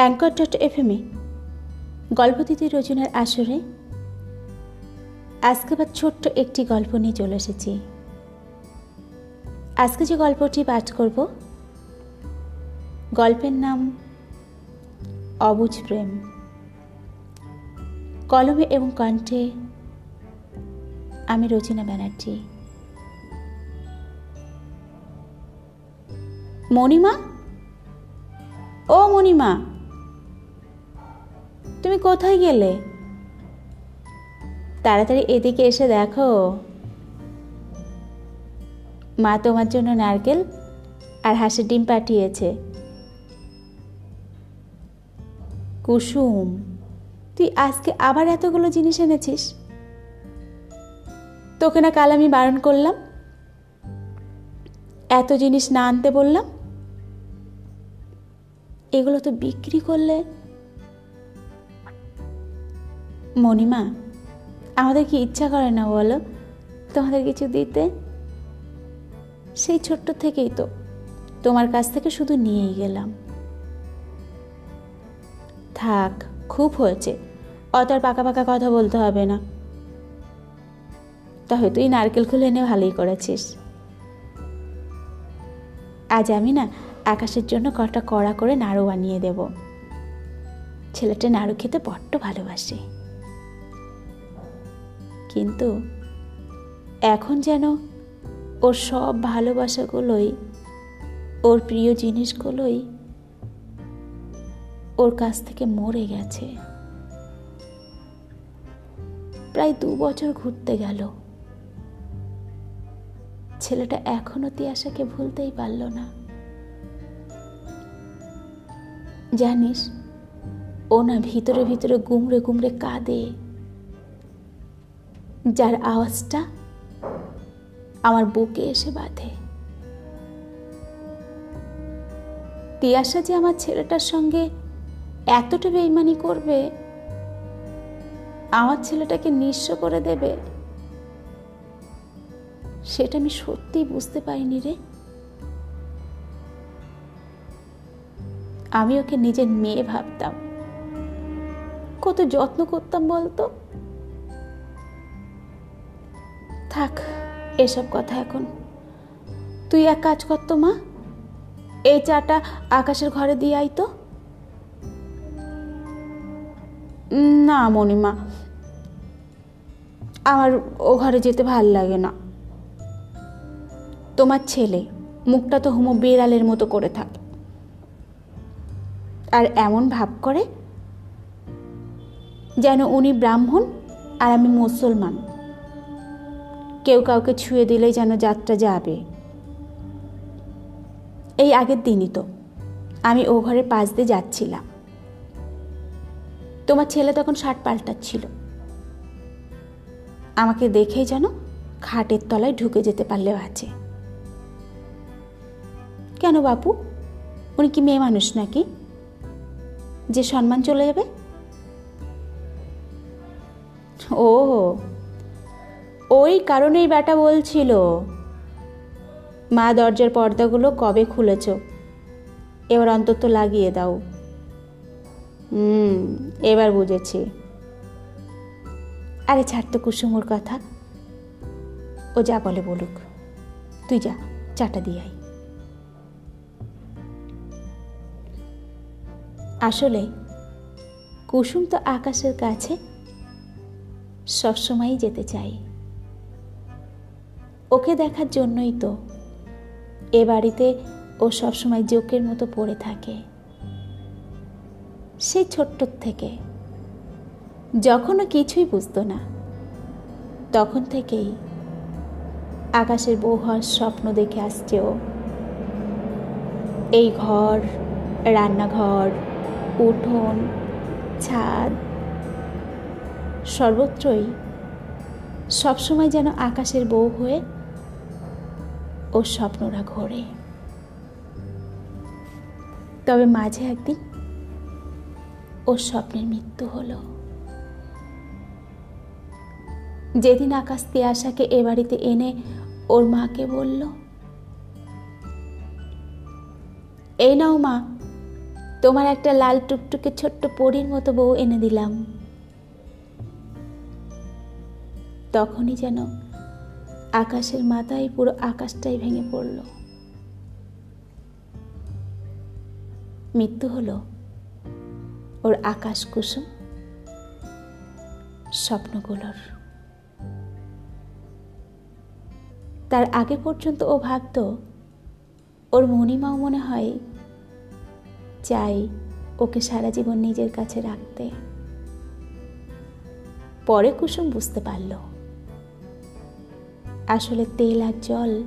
Anchor dot F M এমে গল্পতিথি রচনার আসরে আজকে বা ছোট্ট একটি গল্প নিয়ে চলে এসেছি। আজকে যে গল্পটি পাঠ করব, গল্পের নাম অবুজ প্রেম। কলমে এবং কণ্ঠে আমি রচনা ব্যানার্জি। মণিমা? ও মণিমা! তুমি কোথায় গেলে? তাড়াতাড়ি এদিকে এসে দেখো। মা তোমার জন্য নারকেল আর হাঁসের ডিম পাঠিয়েছে। কুসুম, তুই আজকে আবার এতগুলো জিনিস এনেছিস? তোকে না কাল আমি বারণ করলাম? এত জিনিস না আনতে বললাম? এগুলো তো বিক্রি করলে মণিমা, আমাদের কি ইচ্ছা করে না বলো? তোমাদের কিছু দিতে? সেই ছোট্ট থেকেই তো তোমার কাছ থেকে শুধু নিয়েই গেলাম। থাক, খুব হয়েছে। অত আর পাকা পাকা কথা বলতে হবে না। তবে তুই নারকেল খুলে এনে ভালোই করেছিস। আজ আমি না আকাশের জন্য কটা কড়া করে নাড়ু বানিয়ে দেব। ছেলেটা নাড়ু খেতে বড্ড ভালোবাসে। কিন্তু এখন যেন ওর সব ভালোবাসাগুলোই, ওর প্রিয় জিনিসগুলোই ওর কাছ থেকে মরে গেছে। প্রায় দু বছর ঘুরতে গেল। ছেলেটা এখনও তিয়াশাকে ভুলতেই পারল না। জানিস, ও না ভিতরে ভিতরে গুমড়ে গুমড়ে কাঁদে। যার আওয়াজটা আমার বুকে এসে বাঁধে। তিয়াসা যে আমার ছেলেটার সঙ্গে এতটা বেইমানি করবে, আমার ছেলেটাকে নিঃস্ব করে দেবে, সেটা আমি সত্যিই বুঝতে পারিনি রে। আমি ওকে নিজের মেয়ে ভাবতাম। কত যত্ন করতাম বলতো? থাক, এসব কথা এখন। তুই এক কাজ করতো মা। এই চাটা আকাশের ঘরে দিয়ে আই তো। না, মণিমা। আমার ও ঘরে যেতে ভালো লাগে না। তোমার ছেলে মুখটা তো হুমো বিড়ালের মতো করে থাকে। আর এমন ভাব করে যেন উনি ব্রাহ্মণ আর আমি মুসলমান। কেউ কাউকে ছুঁয়ে দিলেই যেন যাত্রা যাবে। এই আগের দিনই তো। আমি ও ঘরের পাশ দিয়ে যাচ্ছিলাম। তোমার ছেলে তখন শার্ট পাল্টাচ্ছিল। আমাকে দেখেই যেন খাটের তলায় ঢুকে যেতে পারলেও আছে। কেন বাপু? উনি কি মেয়ে মানুষ নাকি? যে সম্মান চলে যাবে? ও ওই কারণেই ব্যাটা বলছিল, মা দরজার পর্দাগুলো কবে খুলেছ? এবার অন্তত লাগিয়ে দাও। হুম, এবার বুঝেছি। আরে ছাড় তো কুসুমুর কথা। ও যা বলে বলুক। তুই যা, চাটা দিয়ে আই আসলে কুসুম তো আকাশের কাছে সবসময়ই যেতে চাই ওকে দেখার জন্যই তো। এ বাড়িতে ও সবসময় জোকের মতো পড়ে থাকে। সেই ছোট্টর থেকে। যখনও কিছুই বুঝতো না, তখন থেকেই আকাশের বউ হওয়ার স্বপ্ন দেখে আসছে ও। এই ঘর, রান্নাঘর, উঠোন, ছাদ, সর্বত্রই সবসময় যেন আকাশের বউ হয়ে ওর স্বপ্নরা ঘোরে। তবে মাঝে একদিন ওর স্বপ্নের মৃত্যু হলো। যেদিন আকাশ তিয়াশাকে এ বাড়িতে এনে ওর মাকে বলল, এই নাও মা, তোমার একটা লাল টুকটুকে ছোট্ট পরীর মতো বউ এনে দিলাম। তখনই যেন আকাশের মাথায় পুরো আকাশটাই ভেঙে পড়ল। মৃত্যু হলো ওর আকাশ কুসুম স্বপ্নগুলোর। তার আগে পর্যন্ত ও ভাবত, ওর মণিমাও মনে হয় চাই ওকে সারা জীবন নিজের কাছে রাখতে। পরে কুসুম বুঝতে পারল। আসলে তেল আর জল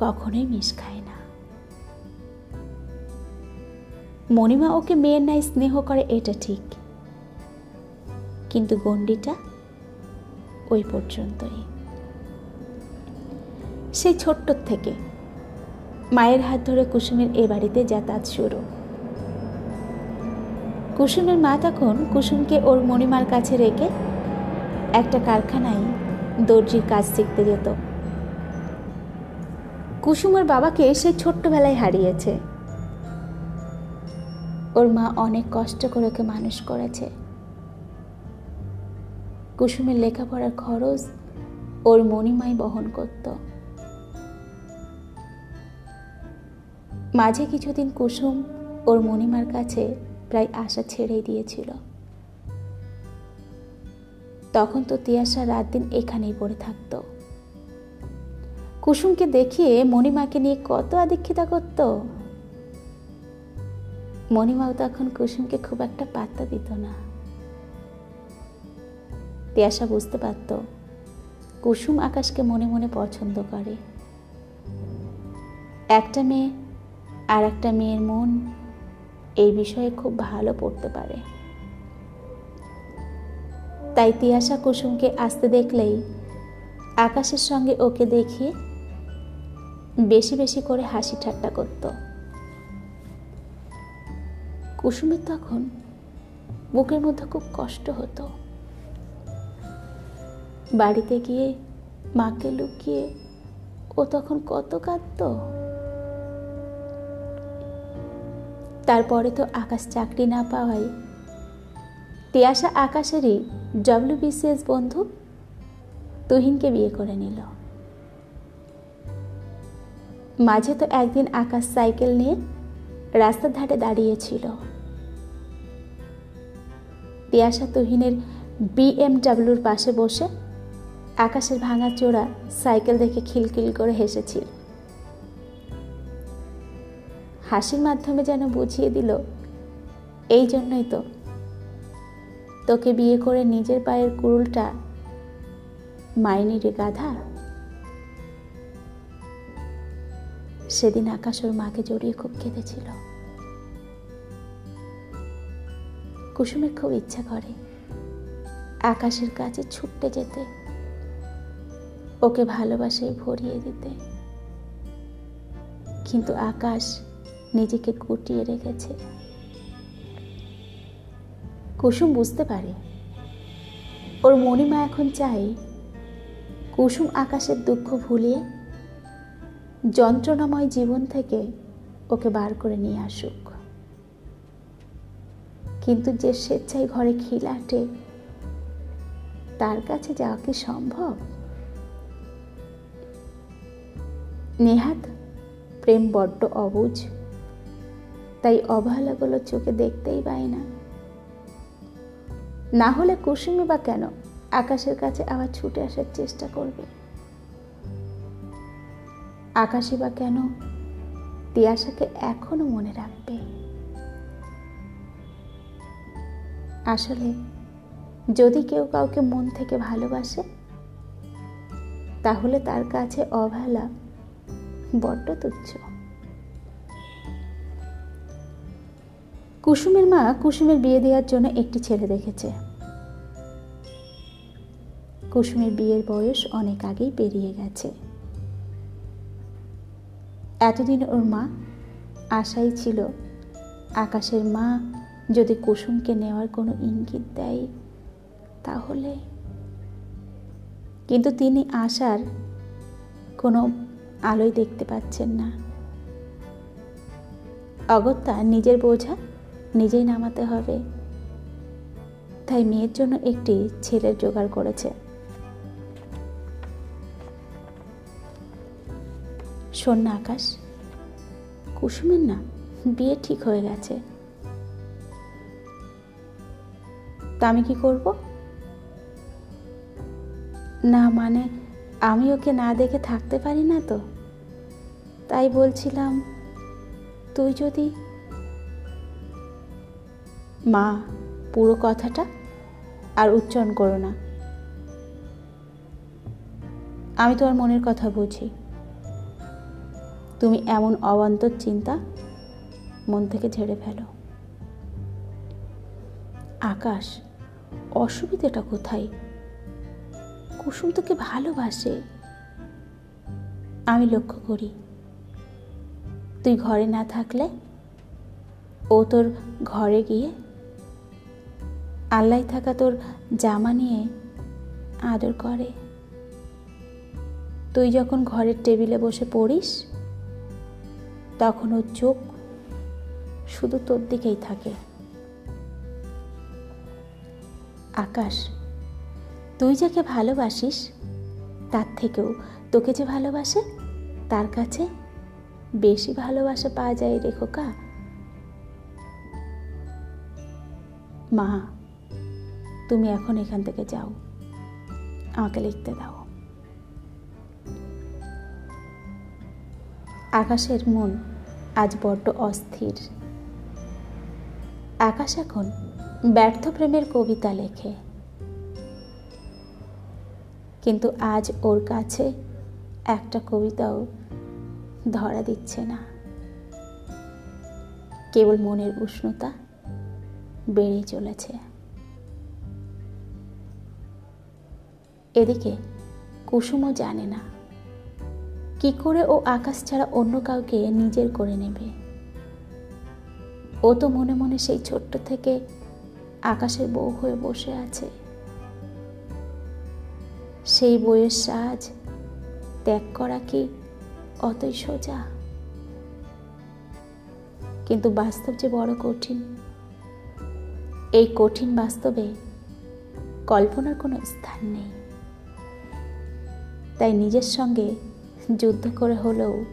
কখনোই মিশ খায় না। মণিমা ওকে মেয়ের নাই স্নেহ করে, এটা ঠিক। কিন্তু গণ্ডিটা ওই পর্যন্তই। সেই ছোট্ট থেকে মায়ের হাত ধরে কুসুমের এ বাড়িতে যাতায়াত শুরু। কুসুমের মা তখন কুসুমকে ওর মণিমার কাছে রেখে একটা কারখানায় দর্জির কাজ শিখতে যেত। কুসুমের বাবাকে সে ছোট্টবেলায় হারিয়েছে। ওর মা অনেক কষ্ট করে ওকে মানুষ করেছে। কুসুমের লেখাপড়ার খরচ ওর মণিমাই বহন করত। মাঝে কিছুদিন কুসুম ওর মণিমার কাছে প্রায় আশা ছেড়েই দিয়েছিল। তখন তো তিয়াসা রাত দিন এখানেই পড়ে থাকতো। কুসুমকে দেখিয়ে মণিমাকে নিয়ে কত আদীক্ষিতা করত। মণিমাও তখন কুসুমকে খুব একটা পাত্তা দিত না। তিয়াসা বুঝতে পারত, কুসুম আকাশকে মনে মনে পছন্দ করে। একটা মেয়ে আর একটা মেয়ের মন এই বিষয়ে খুব ভালো পড়তে পারে। তাই তিয়াসা কুসুমকে আসতে দেখলেই আকাশের সঙ্গে ওকে দেখিয়ে বেশি বেশি করে হাসি ঠাট্টা করত। কুসুমের তখন বুকের মধ্যে খুব কষ্ট হতো। বাড়িতে গিয়ে মাকে লুকিয়ে ও তখন কত কাঁদত। তারপরে তো আকাশ চাকরি না পাওয়ায় তিয়াসা আকাশেরই ডব্লিউবিসিএস বন্ধু, তুহিনকে বিয়ে করে নিল। মাঝে তো একদিন আকাশ সাইকেল নিয়ে রাস্তার ধারে দাঁড়িয়েছিল। তিয়াসা তুহিনের বিএমডাব্লিউর পাশে বসে আকাশের ভাঙা চোরা সাইকেল দেখে খিলখিল করে হেসেছিল। হাসির মাধ্যমে যেন বুঝিয়ে দিল, এই জন্যই তো তোকে বিয়ে করে নিজের পায়ের কুরুলটা মাইনি রে গাধা। সেদিন আকাশ ওর মাকে জড়িয়ে খুব কেঁদেছিল। কুসুমের খুব ইচ্ছা করে আকাশের কাছে ছুটতে যেতে, ওকে ভালোবাসে ভরিয়ে দিতে। কিন্তু আকাশ নিজেকে গুটিয়ে রেখেছে। কুসুম বুঝতে পারে। ওর মণিমা এখন চাই কুসুম আকাশের দুঃখ ভুলিয়ে যন্ত্রণাময় জীবন থেকে ওকে বার করে নিয়ে আসুক। কিন্তু যে স্বেচ্ছায় ঘরে খিল খিলাটে তার কাছে যাওয়া কি সম্ভব? নেহাত প্রেম বড্ড অবুঝ তাই অবহেলাগুলো চোখে দেখতেই পায় না। না হলে কুসুমি বা কেন? আকাশের কাছে আবার ছুটে আসার চেষ্টা করবে। আকাশই বা কেন? তিয়াসাকে এখনও মনে রাখবে। আসলে, যদি কেউ কাউকে মন থেকে ভালোবাসে, তাহলে তার কাছে অবহেলা বড্ড তুচ্ছ। কুসুমের মা কুসুমের বিয়ে দেওয়ার জন্য একটি ছেলে দেখেছে। কুসুমের বিয়ের বয়স অনেক আগেই পেরিয়ে গেছে। এতদিন ওর মা আশাই ছিল, আকাশের মা যদি কুসুমকে নেওয়ার কোনো ইঙ্গিত দেয় তাহলে। কিন্তু তিনি আশার কোনো আলোই দেখতে পাচ্ছেন না। অগত্যা নিজের বোঝা নিজেই নামাতে হবে। তাই মেয়ের জন্য একটি ছেলের জোগাড় করেছে। শোন না আকাশ, কুসুমের না বিয়ে ঠিক হয়ে গেছে। তা আমি কি করব? না মানে আমি ওকে না দেখে থাকতে পারি না তো? তাই বলছিলাম, তুই যদি মা, পুরো কথাটা আর উচ্চারণ করো না। আমি তোমার মনের কথা বুঝি। তুমি এমন অবান্তর চিন্তা মন থেকে ঝেড়ে ফেলো। আকাশ, অসুবিধাটা কোথায়? কুসুম তোকে ভালোবাসে। আমি লক্ষ্য করি, তুই ঘরে না থাকলে ও তোর ঘরে গিয়ে আল্লাহ থাকা তোর জামা নিয়ে আদর করে। তুই যখন ঘরের টেবিলে বসে পড়িস, তখন ওর চোখ শুধু তোর দিকেই থাকে। আকাশ, তুই যাকে ভালোবাসিস, তার থেকেও তোকে যে ভালোবাসে, তার কাছে বেশি ভালোবাসা পাওয়া যায় রে খোকা। মা তুমি এখন এখান থেকে যাও। আমাকে লিখতে দাও। আকাশের মন আজ বড্ড অস্থির। আকাশ এখন ব্যর্থ প্রেমের কবিতা লেখে। কিন্তু আজ ওর কাছে একটা কবিতাও ধরা দিচ্ছে না। কেবল মনের উষ্ণতা বেড়ে চলেছে। এদিকে কুসুমও জানে না। কি করে ও আকাশ ছাড়া অন্য কাউকে নিজের করে নেবে? ও তো মনে মনে সেই ছোট্ট থেকে আকাশের বউ হয়ে বসে আছে। সেই বইয়ের সাজ ত্যাগ করা কি অতই সোজা? কিন্তু বাস্তব যে বড় কঠিন, এই কঠিন বাস্তবে কল্পনার কোনো স্থান নেই। তাই নিজের সঙ্গে যুদ্ধ করে হলেও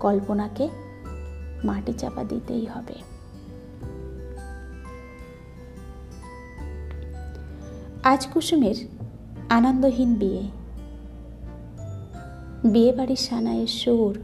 কল্পনাকে মাটি চাপা দিতেই হবে। আজ কুসুমের আনন্দহীন বিয়ে। বিয়ে বাড়ির সানায়ের সুর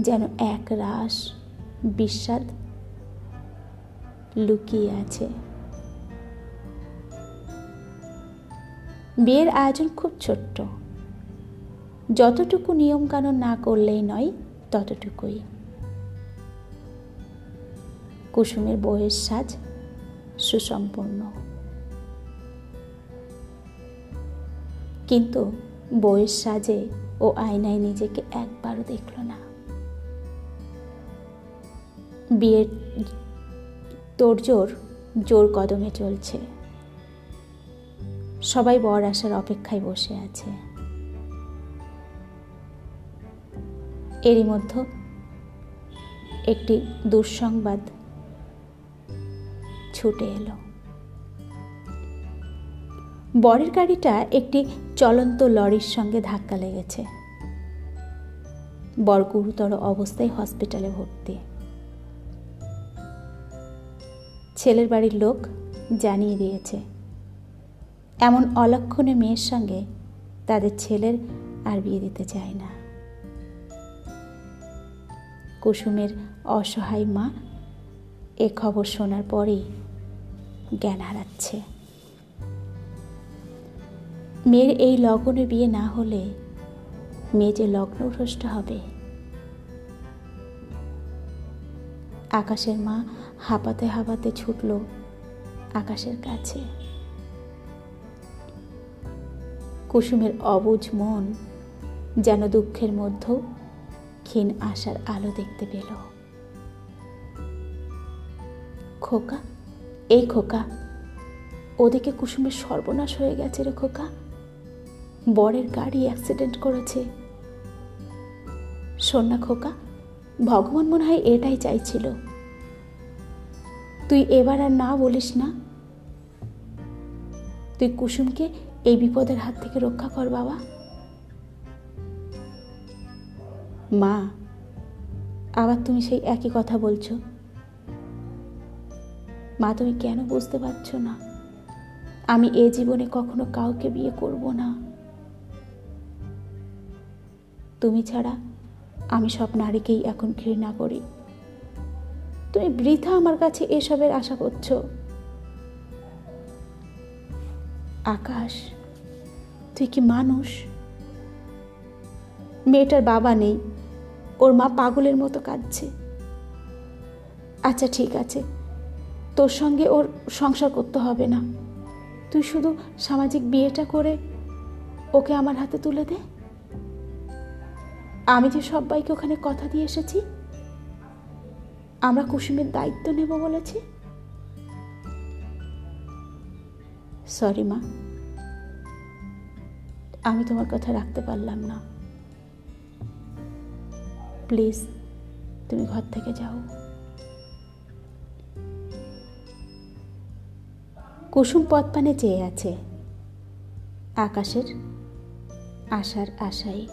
যেন এক রাস বিস্বাদ লুকিয়ে আছে। বিয়ের আয়োজন খুব ছোট্ট। যতটুকু নিয়মকানুন না করলেই নয়, ততটুকুই। কুসুমের বইয়ের সাজ সুসম্পন্ন কিন্তু বইয়ের সাজে ও আয়নায় নিজেকে একবারও দেখল না। বিয়ের তোড়জোড় জোর কদমে চলছে। সবাই বর আসার অপেক্ষায় বসে আছে। এরই মধ্যে একটি দুঃসংবাদ ছুটে এলো। বরের গাড়িটা একটি চলন্ত লরির সঙ্গে ধাক্কা লেগেছে। বর গুরুতর অবস্থায় হসপিটালে ভর্তি। ছেলের বাড়ির লোক জানিয়ে দিয়েছে এমন অলক্ষণে মেয়ের সঙ্গে তাদের ছেলের আর বিয়ে দিতে চায় না। কুসুমের অসহায় মা এ খবর শোনার পরেই জ্ঞান হারাচ্ছে। মেয়ের এই লগ্নে বিয়ে না হলে মেয়ে যে লগ্নভ্রষ্ট হবে। আকাশের মা হাঁপাতে হাঁপাতে ছুটল আকাশের কাছে। কুসুমের অবুজ মন যেন দুঃখের মধ্যেও ক্ষীণ আশার আলো দেখতে পেল। খোকা, এই খোকা, ওদিকে কুসুমের সর্বনাশ হয়ে গেছে রে খোকা। বরের গাড়ি অ্যাক্সিডেন্ট করেছে। শোন না খোকা, ভগবান মনে হয় এটাই চাইছিল। তুই এবার আর না বলিস না। তুই কুসুমকে এই বিপদের হাত থেকে রক্ষা কর, বাবা। মা, আবার তুমি সেই একই কথা বলছো। মা, তুমি কেন বুঝতে পারছ না? আমি এ জীবনে কখনো কাউকে বিয়ে করব না। তুমি ছাড়া আমি সব নারীকেই এখন ঘৃণা করি। তুমি বৃথা আমার কাছে এসবের আশা করছ। আকাশ, তুই কি মানুষ? মেয়েটার বাবা নেই, ওর মা পাগলের মতো কাঁদছে। আচ্ছা ঠিক আছে। তোর সঙ্গে ওর সংসার করতে হবে না। তুই শুধু সামাজিক বিয়েটা করে ওকে আমার হাতে তুলে দে। আমি যে সবাইকে ওখানে কথা দিয়ে এসেছি, আমরা কুসুমের দায়িত্ব নেব বলেছি। সরি মা। আমি তোমার কথা রাখতে পারলাম না। প্লিজ তুমি ঘর থেকে যাও। কুসুম পথপানে চেয়ে আছে। আকাশের আশার আশায়।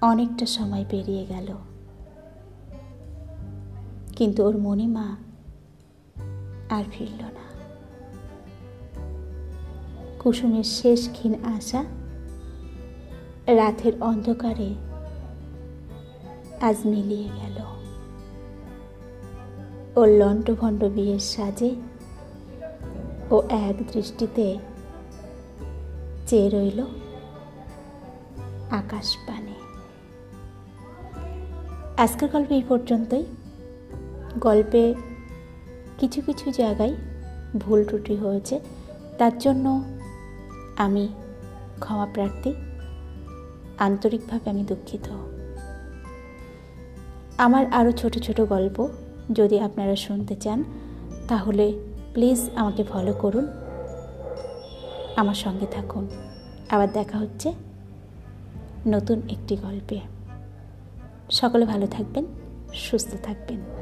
অনেকটা সময় পেরিয়ে গেল। কিন্তু ওর মণিমা আর ফিরল না। কুসুমের শেষ ক্ষীণ আশা রাতের অন্ধকারে আজ মিলিয়ে গেল। ওর লণ্ঠভণ্ড বিয়ের সাজে ও এক দৃষ্টিতে চেয়ে রইল আকাশ পানে আজকের গল্প এই পর্যন্তই। গল্পে কিছু কিছু জায়গায় ভুল ত্রুটি হয়েছে, তার জন্য আমি ক্ষমা প্রার্থী। আন্তরিকভাবে আমি দুঃখিত। আমার আরও ছোট ছোট গল্প যদি আপনারা শুনতে চান, তাহলে প্লিজ আমাকে ফলো করুন। আমার সঙ্গে থাকুন। আবার দেখা হচ্ছে নতুন একটি গল্পে। সকলে ভালো থাকবেন, সুস্থ থাকবেন।